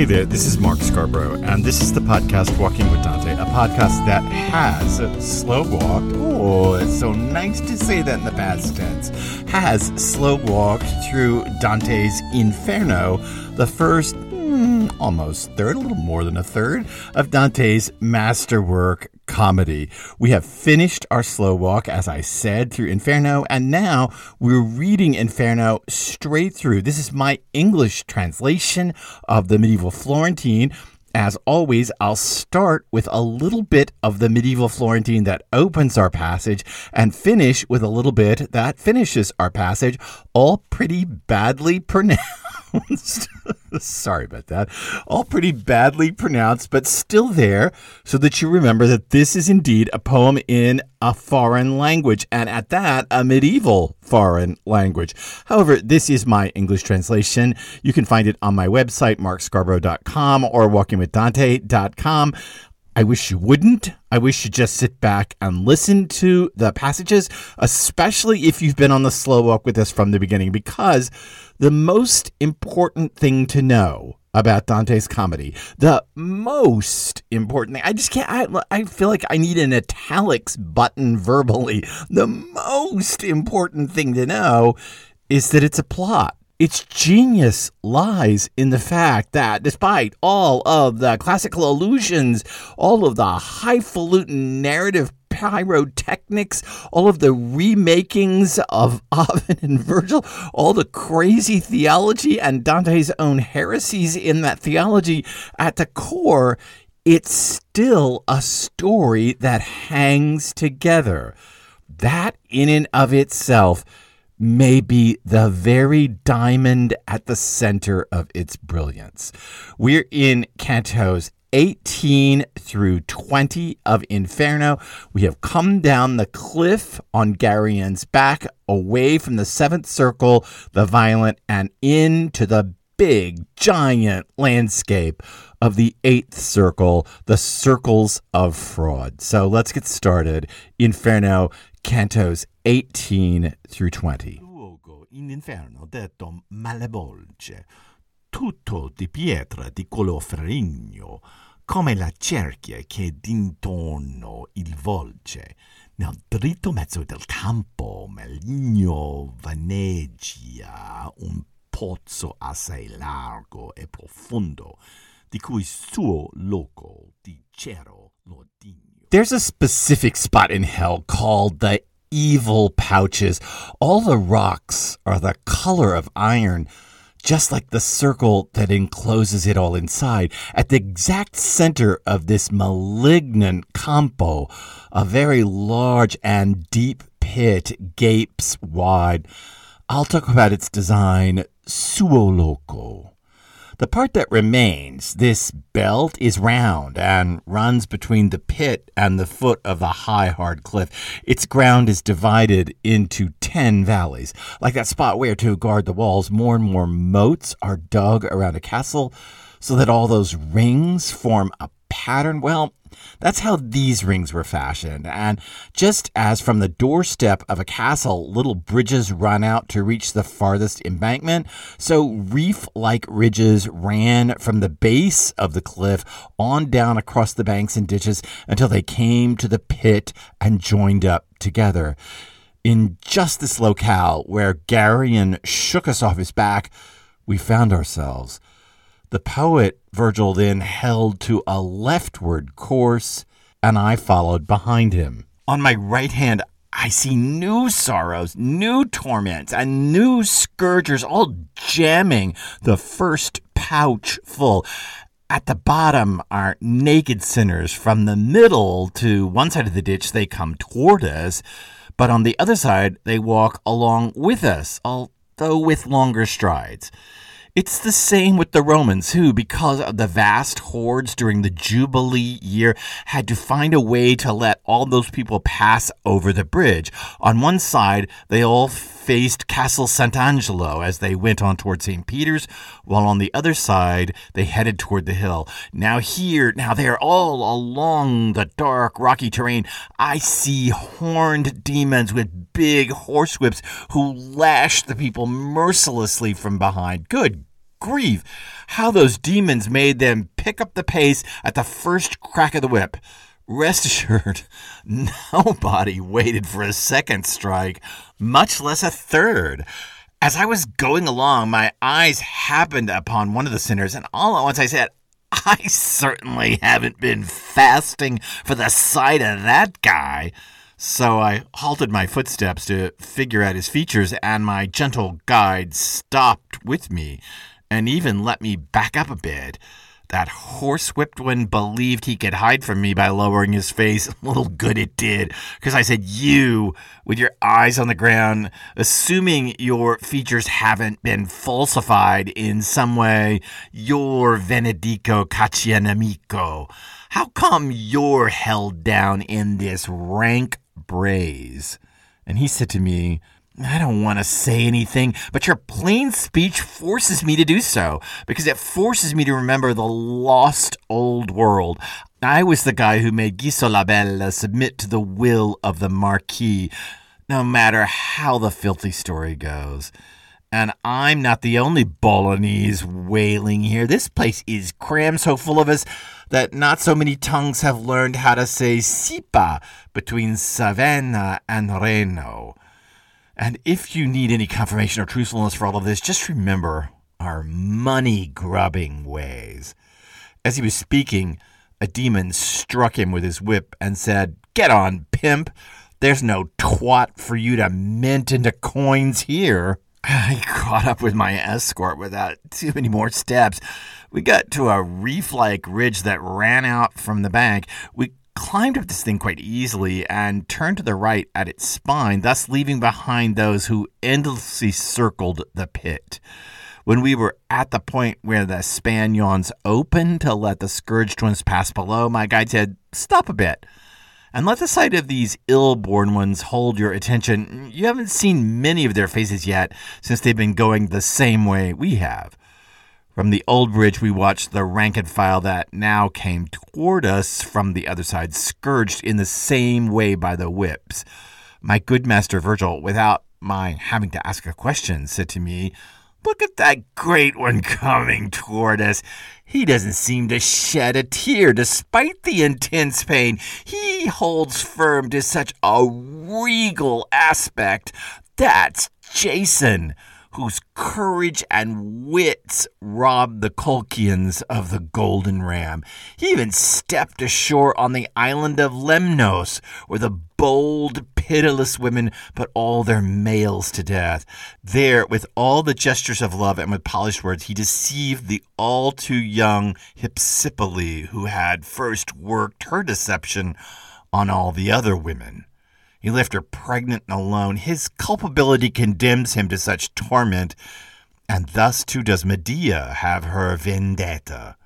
Hey there, this is Mark Scarborough, and this is the podcast Walking with Dante, a podcast that has slow walked. Oh, it's so nice to say that in the past tense. Has slow walked through Dante's Inferno, the first almost third, a little more than a third of Dante's masterwork comedy. We have finished our slow walk, as I said, through Inferno, and now we're reading Inferno straight through. This is my English translation of the medieval Florentine. As always, I'll start with a little bit of the medieval Florentine that opens our passage and finish with a little bit that finishes our passage, all pretty badly pronounced. Sorry about that. All pretty badly pronounced, but still there, so that you remember that this is indeed a poem in a foreign language, and at that, a medieval foreign language. However, this is my English translation. You can find it on my website, markscarborough.com or walkingwithdante.com. I wish you wouldn't. I wish you just sit back and listen to the passages, especially if you've been on the slow walk with us from the beginning, because the most important thing to know about Dante's comedy, the most important thing, I just can't, I, I feel like I need an italics button verbally. The most important thing to know is that it's a plot. Its genius lies in the fact that, despite all of the classical allusions, all of the highfalutin narrative pyrotechnics, all of the remakings of Ovid and Virgil, all the crazy theology and Dante's own heresies in that theology, at the core, it's still a story that hangs together. That, in and of itself, may be the very diamond at the center of its brilliance. We're in Cantos 18 through 20 of Inferno. We have come down the cliff on Geryon's back, away from the seventh circle, the violent, and into the big, giant landscape of the eighth circle, the circles of fraud. So let's get started. Inferno, Cantos 18 through 20. Luogo in inferno detto tutto di pietra di color ferrigno, come la cerchia che d'intorno il volge. Nel dritto mezzo del campo maligno vaneggia un pozzo assai largo e profondo, di cui suo loco di cero. There's a specific spot in hell called the evil pouches. All the rocks are the color of iron, just like the circle that encloses it all inside. At the exact center of this malignant campo, a very large and deep pit gapes wide. I'll talk about its design, suo loco. The part that remains, this belt, is round and runs between the pit and the foot of the high, hard cliff. Its ground is divided into 10 valleys. Like that spot where, to guard the walls, more and more moats are dug around a castle so that all those rings form a pattern. Well, that's how these rings were fashioned. And just as from the doorstep of a castle, little bridges run out to reach the farthest embankment, so reef like ridges ran from the base of the cliff on down across the banks and ditches until they came to the pit and joined up together. In just this locale where Geryon shook us off his back, we found ourselves. The poet Virgil then held to a leftward course, and I followed behind him. On my right hand, I see new sorrows, new torments, and new scourgers all jamming the first pouch full. At the bottom are naked sinners. From the middle to one side of the ditch, they come toward us, but on the other side, they walk along with us, although with longer strides. It's the same with the Romans, who, because of the vast hordes during the Jubilee year, had to find a way to let all those people pass over the bridge. On one side, they all faced Castle Sant'Angelo as they went on toward St. Peter's, while on the other side, they headed toward the hill. Now, here, now they're all along the dark, rocky terrain. I see horned demons with big horsewhips who lash the people mercilessly from behind. Good grief, how those demons made them pick up the pace at the first crack of the whip. Rest assured, nobody waited for a second strike, much less a third. As I was going along, my eyes happened upon one of the sinners, and all at once I said, I certainly haven't been fasting for the sight of that guy. So I halted my footsteps to figure out his features, and my gentle guide stopped with me and even let me back up a bit. That horsewhipped one believed he could hide from me by lowering his face. Little good it did, because I said, You, with your eyes on the ground, assuming your features haven't been falsified in some way, you're Venedico Caccianamico. How come you're held down in this rank braze? And he said to me, I don't want to say anything, but your plain speech forces me to do so because it forces me to remember the lost old world. I was the guy who made Ghisolabella uh, submit to the will of the Marquis, no matter how the filthy story goes. And I'm not the only Bolognese wailing here. This place is crammed so full of us that not so many tongues have learned how to say sipa between Savena and Reno. And if you need any confirmation or truthfulness for all of this, just remember our money grubbing ways. As he was speaking, a demon struck him with his whip and said, Get on, pimp. There's no twat for you to mint into coins here. I caught up with my escort without too many more steps. We got to a reef like ridge that ran out from the bank. We climbed up this thing quite easily and turned to the right at its spine, thus leaving behind those who endlessly circled the pit. When we were at the point where the span yawns open to let the scourged ones pass below, my guide said, Stop a bit and let the sight of these ill born ones hold your attention. You haven't seen many of their faces yet, since they've been going the same way we have. From the old bridge, we watched the rank and file that now came toward us from the other side, scourged in the same way by the whips. My good master Virgil, without my having to ask a question, said to me, Look at that great one coming toward us. He doesn't seem to shed a tear despite the intense pain. He holds firm to such a regal aspect. That's Jason, whose courage and wits robbed the Colchians of the Golden Ram. He even stepped ashore on the island of Lemnos, where the bold, pitiless women put all their males to death. There, with all the gestures of love and with polished words, he deceived the all too young Hypsipyle, who had first worked her deception on all the other women. He left her pregnant and alone. His culpability condemns him to such torment, and thus too does Medea have her vendetta.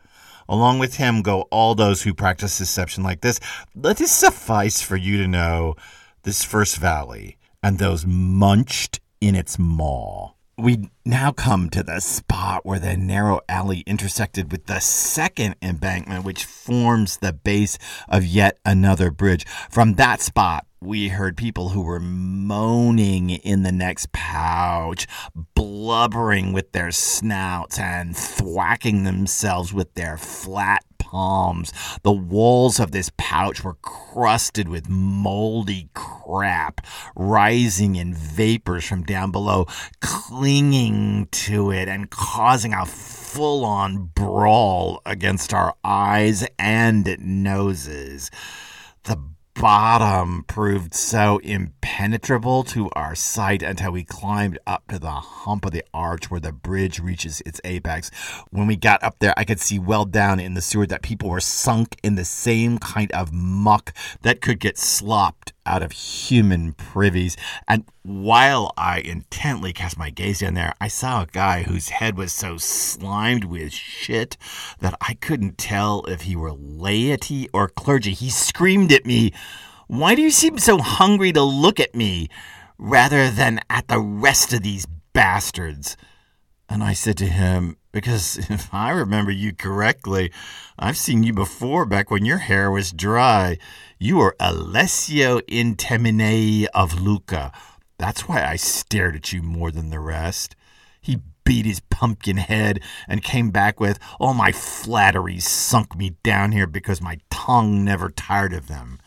Along with him go all those who practice deception like this. Let it suffice for you to know this first valley and those munched in its maw. We now come to the spot where the narrow alley intersected with the second embankment, which forms the base of yet another bridge. From that spot, we heard people who were moaning in the next pouch, blubbering with their snouts and thwacking themselves with their flat palms. The walls of this pouch were crusted with moldy crap, rising in vapors from down below, clinging to it and causing a full on brawl against our eyes and noses. The bottom proved so impenetrable to our sight until we climbed up to the hump of the arch where the bridge reaches its apex. When we got up there, I could see well down in the sewer that people were sunk in the same kind of muck that could get slopped out of human privies. And while I intently cast my gaze down there, I saw a guy whose head was so slimed with shit that I couldn't tell if he were laity or clergy. He screamed at me, Why do you seem so hungry to look at me rather than at the rest of these bastards? And I said to him, Because if I remember you correctly, I've seen you before back when your hair was dry. You were Alessio Interminei of Lucca. That's why I stared at you more than the rest. He beat his pumpkin head and came back with, All my flatteries sunk me down here because my tongue never tired of them.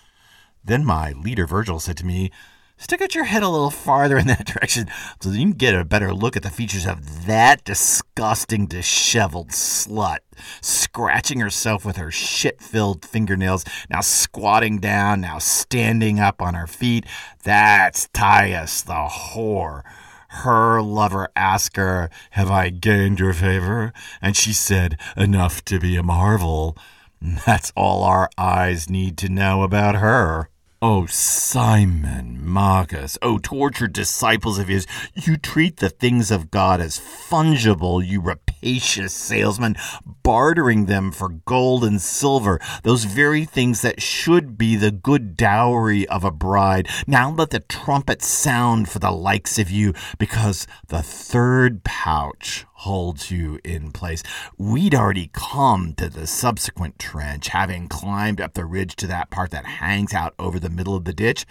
Then my leader Virgil said to me, Stick out your head a little farther in that direction so that you can get a better look at the features of that disgusting, disheveled slut, scratching herself with her shit filled fingernails, now squatting down, now standing up on her feet. That's Thais, the whore. Her lover asked her, Have I gained your favor? And she said, Enough to be a marvel. That's all our eyes need to know about her. Oh, Simon, Magus, oh, tortured disciples of his, you treat the things of God as fungible, you rapacious salesman, bartering them for gold and silver, those very things that should be the good dowry of a bride. Now let the trumpet sound for the likes of you, because the third pouch holds you in place. We'd already come to the subsequent trench, having climbed up the ridge to that part that hangs out over the middle of the ditch.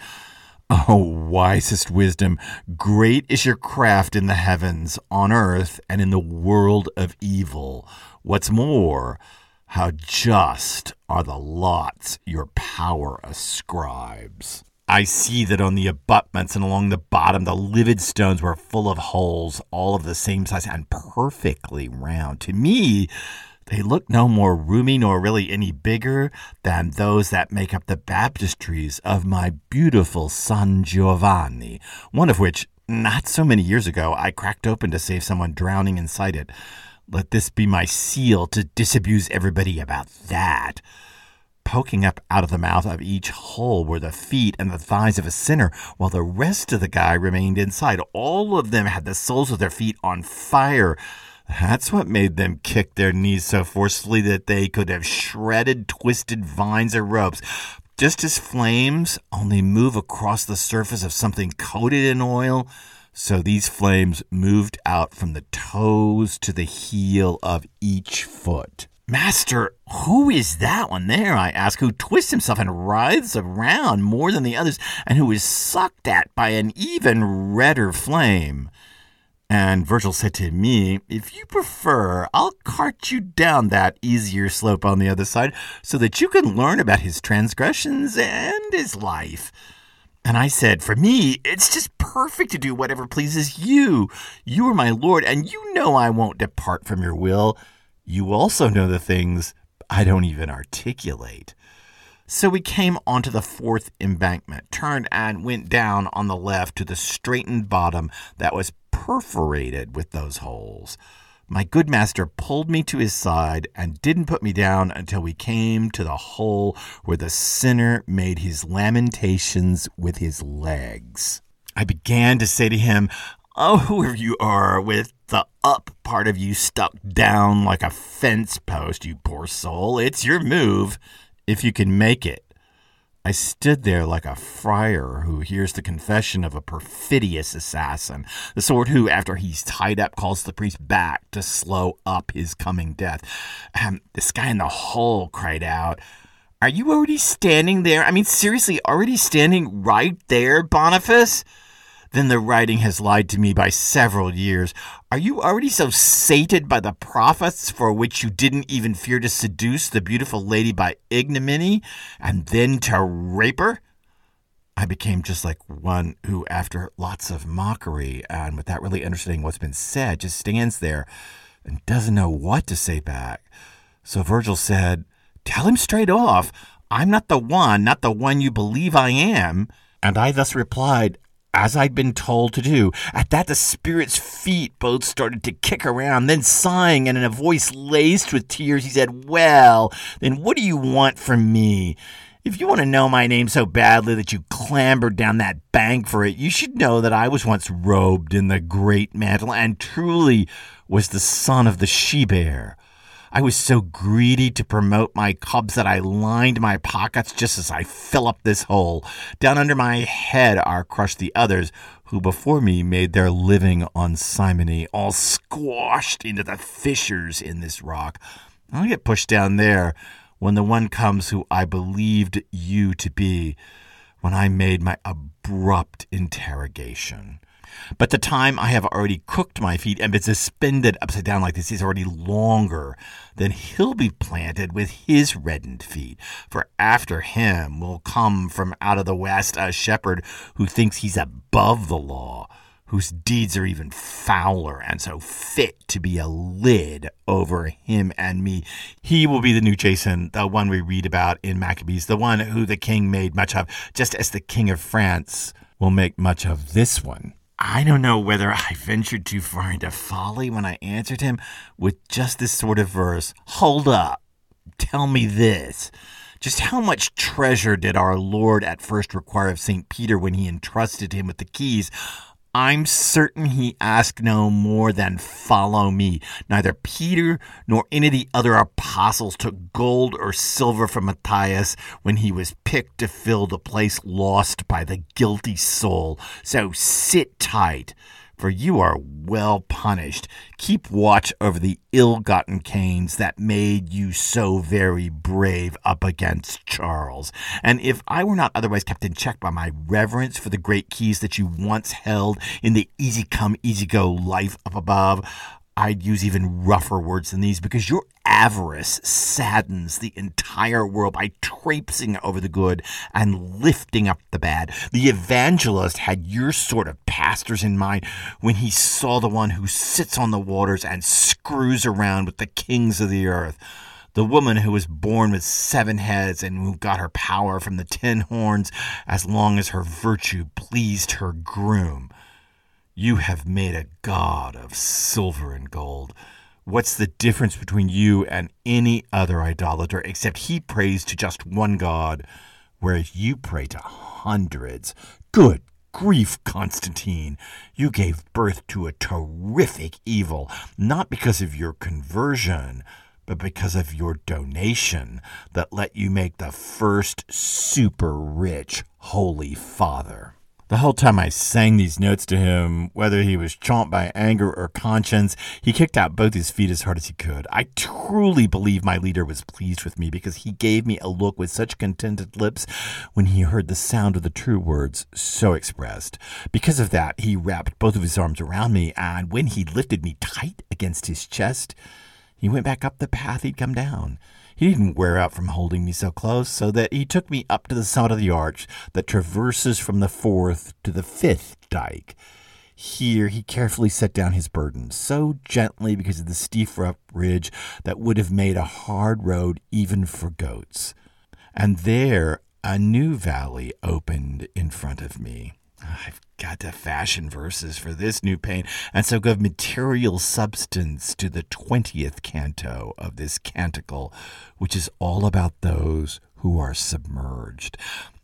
Oh, wisest wisdom, great is your craft in the heavens, on earth, and in the world of evil. What's more, how just are the lots your power ascribes. I see that on the abutments and along the bottom, the livid stones were full of holes, all of the same size and perfectly round. To me, they look no more roomy nor really any bigger than those that make up the baptistries of my beautiful San Giovanni, one of which, not so many years ago, I cracked open to save someone drowning inside it. Let this be my seal to disabuse everybody about that. Poking up out of the mouth of each hole were the feet and the thighs of a sinner, while the rest of the guy remained inside. All of them had the soles of their feet on fire. That's what made them kick their knees so forcefully that they could have shredded twisted vines or ropes. Just as flames only move across the surface of something coated in oil, so these flames moved out from the toes to the heel of each foot. Master, who is that one there? I ask, who twists himself and writhes around more than the others, and who is sucked at by an even redder flame. And Virgil said to me, If you prefer, I'll cart you down that easier slope on the other side so that you can learn about his transgressions and his life. And I said, For me, it's just perfect to do whatever pleases you. You are my Lord, and you know I won't depart from your will. You also know the things I don't even articulate. So we came onto the fourth embankment, turned and went down on the left to the straightened bottom that was perforated with those holes. My good master pulled me to his side and didn't put me down until we came to the hole where the sinner made his lamentations with his legs. I began to say to him, Oh, whoever you are, with the up part of you stuck down like a fence post, you poor soul. It's your move, if you can make it. I stood there like a friar who hears the confession of a perfidious assassin, the sort who, after he's tied up, calls the priest back to slow up his coming death. Um, this guy in the hole cried out, Are you already standing there? I mean, seriously, already standing right there, Boniface? Then the writing has lied to me by several years. Are you already so sated by the prophets for which you didn't even fear to seduce the beautiful lady by ignominy and then to rape her? I became just like one who, after lots of mockery and without really understanding what's been said, just stands there and doesn't know what to say back. So Virgil said, Tell him straight off, I'm not the one, not the one you believe I am. And I thus replied, as I'd been told to do. At that, the spirit's feet both started to kick around, then sighing, and in a voice laced with tears, he said, Well, then what do you want from me? If you want to know my name so badly that you clambered down that bank for it, you should know that I was once robed in the great mantle and truly was the son of the she bear. I was so greedy to promote my cubs that I lined my pockets just as I fill up this hole. Down under my head are crushed the others who before me made their living on simony, all squashed into the fissures in this rock. I'll get pushed down there when the one comes who I believed you to be, when I made my abrupt interrogation. But the time I have already cooked my feet and been suspended upside down like this is already longer than he'll be planted with his reddened feet. For after him will come from out of the west a shepherd who thinks he's above the law, whose deeds are even fouler and so fit to be a lid over him and me. He will be the new Jason, the one we read about in Maccabees, the one who the king made much of, just as the king of France will make much of this one. I don't know whether I ventured too far into folly when I answered him with just this sort of verse Hold up, tell me this. Just how much treasure did our Lord at first require of St. Peter when he entrusted him with the keys? I'm certain he asked no more than follow me. Neither Peter nor any of the other apostles took gold or silver from Matthias when he was picked to fill the place lost by the guilty soul. So sit tight for you are well punished. Keep watch over the ill gotten gains that made you so very brave up against Charles. And if I were not otherwise kept in check by my reverence for the great keys that you once held in the easy come, easy go life up above, I'd use even rougher words than these because your avarice saddens the entire world by traipsing over the good and lifting up the bad. The evangelist had your sort of pastors in mind when he saw the one who sits on the waters and screws around with the kings of the earth. The woman who was born with seven heads and who got her power from the ten horns as long as her virtue pleased her groom. You have made a god of silver and gold. What's the difference between you and any other idolater except he prays to just one god, whereas you pray to hundreds? Good grief, Constantine. You gave birth to a terrific evil, not because of your conversion, but because of your donation that let you make the first super rich Holy Father. The whole time I sang these notes to him, whether he was chomped by anger or conscience, he kicked out both his feet as hard as he could. I truly believe my leader was pleased with me because he gave me a look with such contented lips when he heard the sound of the true words so expressed. Because of that, he wrapped both of his arms around me, and when he lifted me tight against his chest, he went back up the path he'd come down. He didn't wear out from holding me so close, so that he took me up to the summit of the arch that traverses from the fourth to the fifth dike. Here he carefully set down his burden, so gently because of the steep rough ridge that would have made a hard road even for goats. And there a new valley opened in front of me. I've got to fashion verses for this new pain, and so give material substance to the 20th canto of this canticle, which is all about those who are submerged.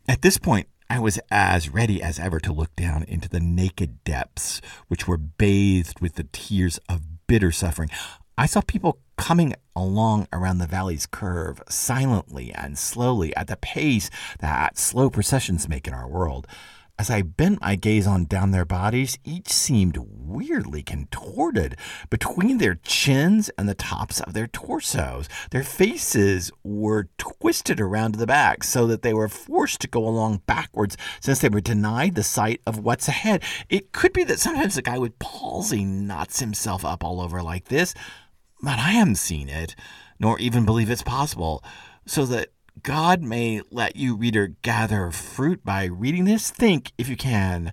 At this point, I was as ready as ever to look down into the naked depths, which were bathed with the tears of bitter suffering. I saw people coming along around the valley's curve silently and slowly at the pace that slow processions make in our world. As I bent my gaze on down their bodies, each seemed weirdly contorted between their chins and the tops of their torsos. Their faces were twisted around to the back so that they were forced to go along backwards since they were denied the sight of what's ahead. It could be that sometimes a guy with palsy knots himself up all over like this, but I haven't seen it, nor even believe it's possible. So that God may let you, reader, gather fruit by reading this. Think, if you can,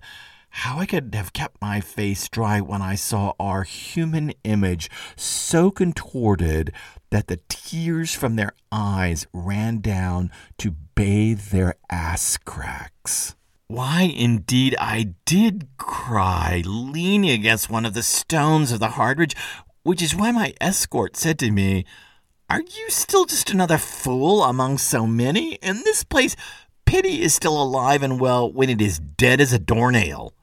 how I could have kept my face dry when I saw our human image so contorted that the tears from their eyes ran down to bathe their ass cracks. Why, indeed, I did cry, leaning against one of the stones of the hard ridge, which is why my escort said to me, are you still just another fool among so many? In this place, pity is still alive and well when it is dead as a doornail.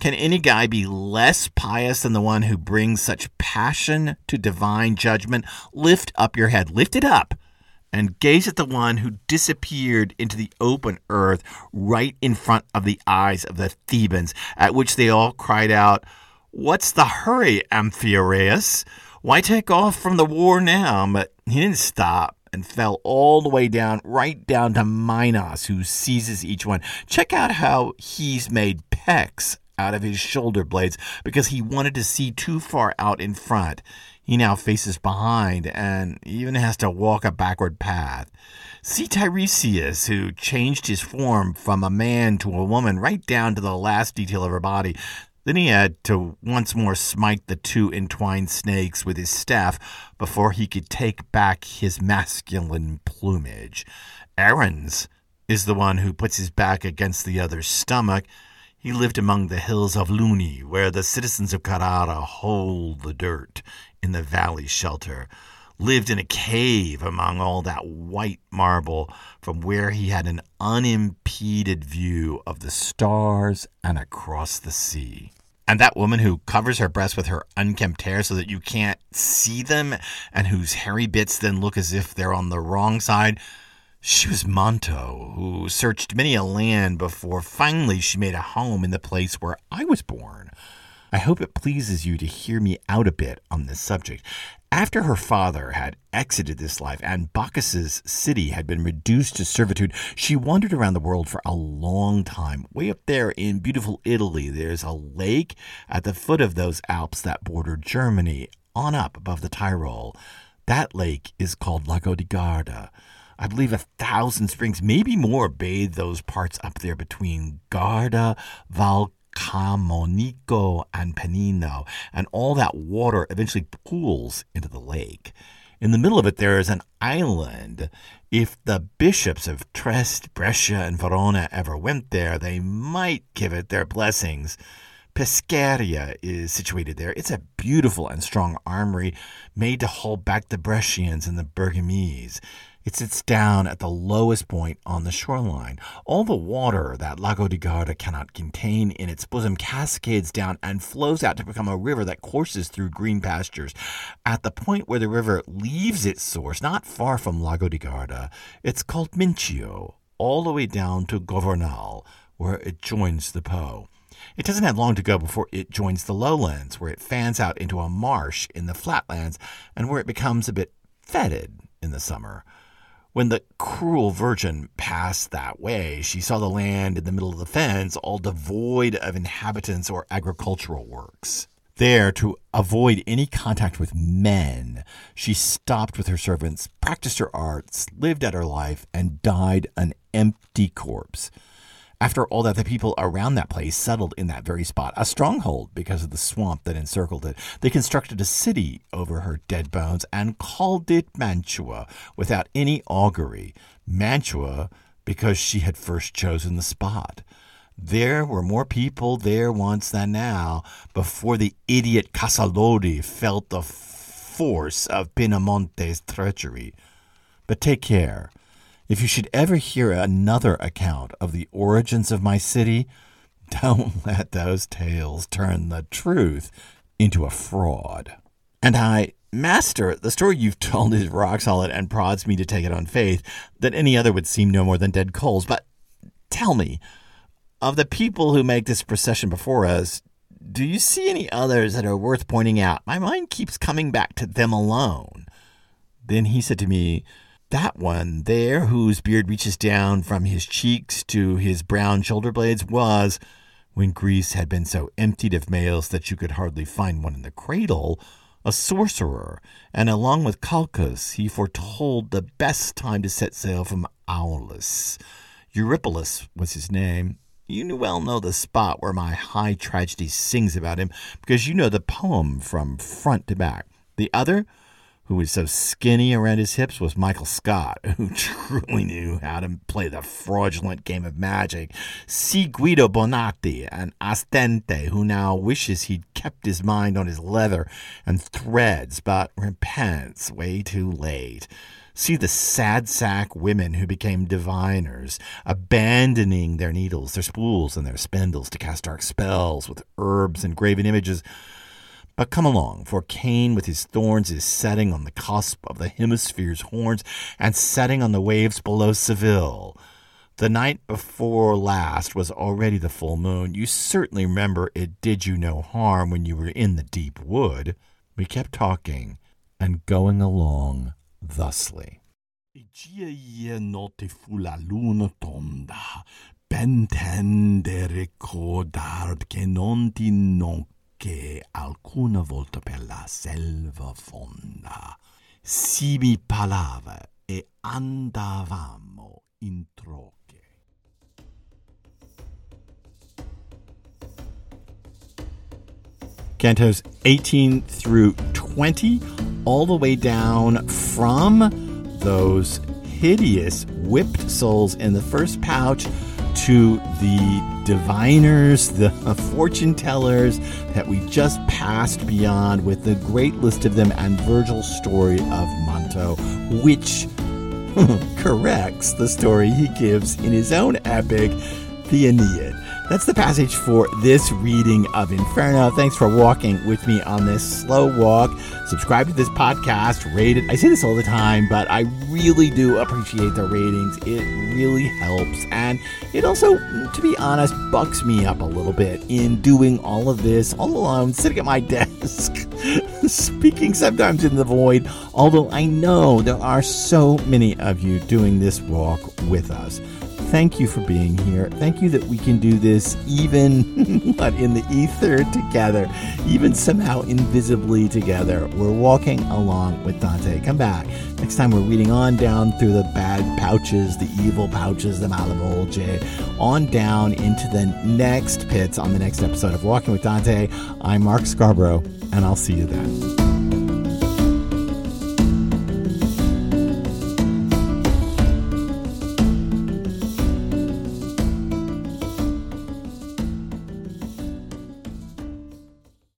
Can any guy be less pious than the one who brings such passion to divine judgment? Lift up your head, lift it up, and gaze at the one who disappeared into the open earth right in front of the eyes of the Thebans, at which they all cried out, What's the hurry, Amphiaraus? Why take off from the war now? But he didn't stop and fell all the way down, right down to Minos, who seizes each one. Check out how he's made pecs out of his shoulder blades because he wanted to see too far out in front. He now faces behind and even has to walk a backward path. See Tiresias, who changed his form from a man to a woman right down to the last detail of her body. Then he had to once more smite the two entwined snakes with his staff before he could take back his masculine plumage. Aruns is the one who puts his back against the other's stomach. He lived among the hills of Luni, where the citizens of Carrara hold the dirt in the valley shelter. Lived in a cave among all that white marble, from where he had an unimpeded view of the stars and across the sea. And that woman who covers her breasts with her unkempt hair so that you can't see them, and whose hairy bits then look as if they're on the wrong side, she was Manto, who searched many a land before finally she made a home in the place where I was born. I hope it pleases you to hear me out a bit on this subject. After her father had exited this life and Bacchus's city had been reduced to servitude, she wandered around the world for a long time. Way up there in beautiful Italy, there's a lake at the foot of those Alps that border Germany, on up above the Tyrol. That lake is called Lago di Garda. I believe a thousand springs, maybe more, bathe those parts up there between Garda, Val Camonica and Pennino, and all that water eventually pools into the lake. In the middle of it, there is an island. If the bishops of Trieste, Brescia, and Verona ever went there, they might give it their blessings. Peschiera is situated there. It's a beautiful and strong armory made to hold back the Brescians and the Bergamese. It sits down at the lowest point on the shoreline. All the water that Lago di Garda cannot contain in its bosom cascades down and flows out to become a river that courses through green pastures. At the point where the river leaves its source, not far from Lago di Garda, it's called Mincio, all the way down to Governolo, where it joins the Po. It doesn't have long to go before it joins the lowlands, where it fans out into a marsh in the flatlands and where it becomes a bit fetid in the summer. When the cruel virgin passed that way, she saw the land in the middle of the fens all devoid of inhabitants or agricultural works. There, to avoid any contact with men, she stopped with her servants, practiced her arts, lived out her life, and died an empty corpse. After all that, the people around that place settled in that very spot, a stronghold because of the swamp that encircled it. They constructed a city over her dead bones and called it Mantua without any augury. Mantua because she had first chosen the spot. There were more people there once than now, before the idiot Casalodi felt the force of Pinamonte's treachery. But take care. If you should ever hear another account of the origins of my city, don't let those tales turn the truth into a fraud. And I, Master, the story you've told is rock solid and prods me to take it on faith that any other would seem no more than dead coals. But tell me, of the people who make this procession before us, do you see any others that are worth pointing out? My mind keeps coming back to them alone. Then he said to me, that one there, whose beard reaches down from his cheeks to his brown shoulder blades, was, when Greece had been so emptied of males that you could hardly find one in the cradle, a sorcerer, and along with Calchas he foretold the best time to set sail from Aulis. Eurypylus was his name. You well know the spot where my high tragedy sings about him, because you know the poem from front to back. The other who was so skinny around his hips was Michael Scott, who truly knew how to play the fraudulent game of magic. See Guido Bonatti, an Asdente who now wishes he'd kept his mind on his leather and threads, but repents way too late. See the sad sack women who became diviners, abandoning their needles, their spools, and their spindles to cast dark spells with herbs and graven images but come along, for Cain with his thorns is setting on the cusp of the hemisphere's horns and setting on the waves below Seville. The night before last was already the full moon. You certainly remember it did you no harm when you were in the deep wood. We kept talking and going along thusly. notte fu la luna tonda, che non ti nonché alcuna volta per la selva fonda si mi parlava e andavamo in troche. Cantos 18 through 20, all the way down from those hideous whipped souls in the first pouch to the diviners, the fortune tellers that we just passed beyond with the great list of them and Virgil's story of Manto, which corrects the story he gives in his own epic, the Aeneid. That's the passage for this reading of Inferno. Thanks for walking with me on this slow walk. Subscribe to this podcast, rate it. I say this all the time, but I really do appreciate the ratings. It really helps. And it also, to be honest, bucks me up a little bit in doing all of this all alone, sitting at my desk, speaking sometimes in the void. Although I know there are so many of you doing this walk with us thank you for being here. Thank you that we can do this even but in the ether together, even somehow invisibly together. We're walking along with Dante. Come back. Next time we're reading on down through the bad pouches, the evil pouches, the Malebolge, on down into the next pits on the next episode of Walking with Dante. I'm Mark Scarborough, and I'll see you then.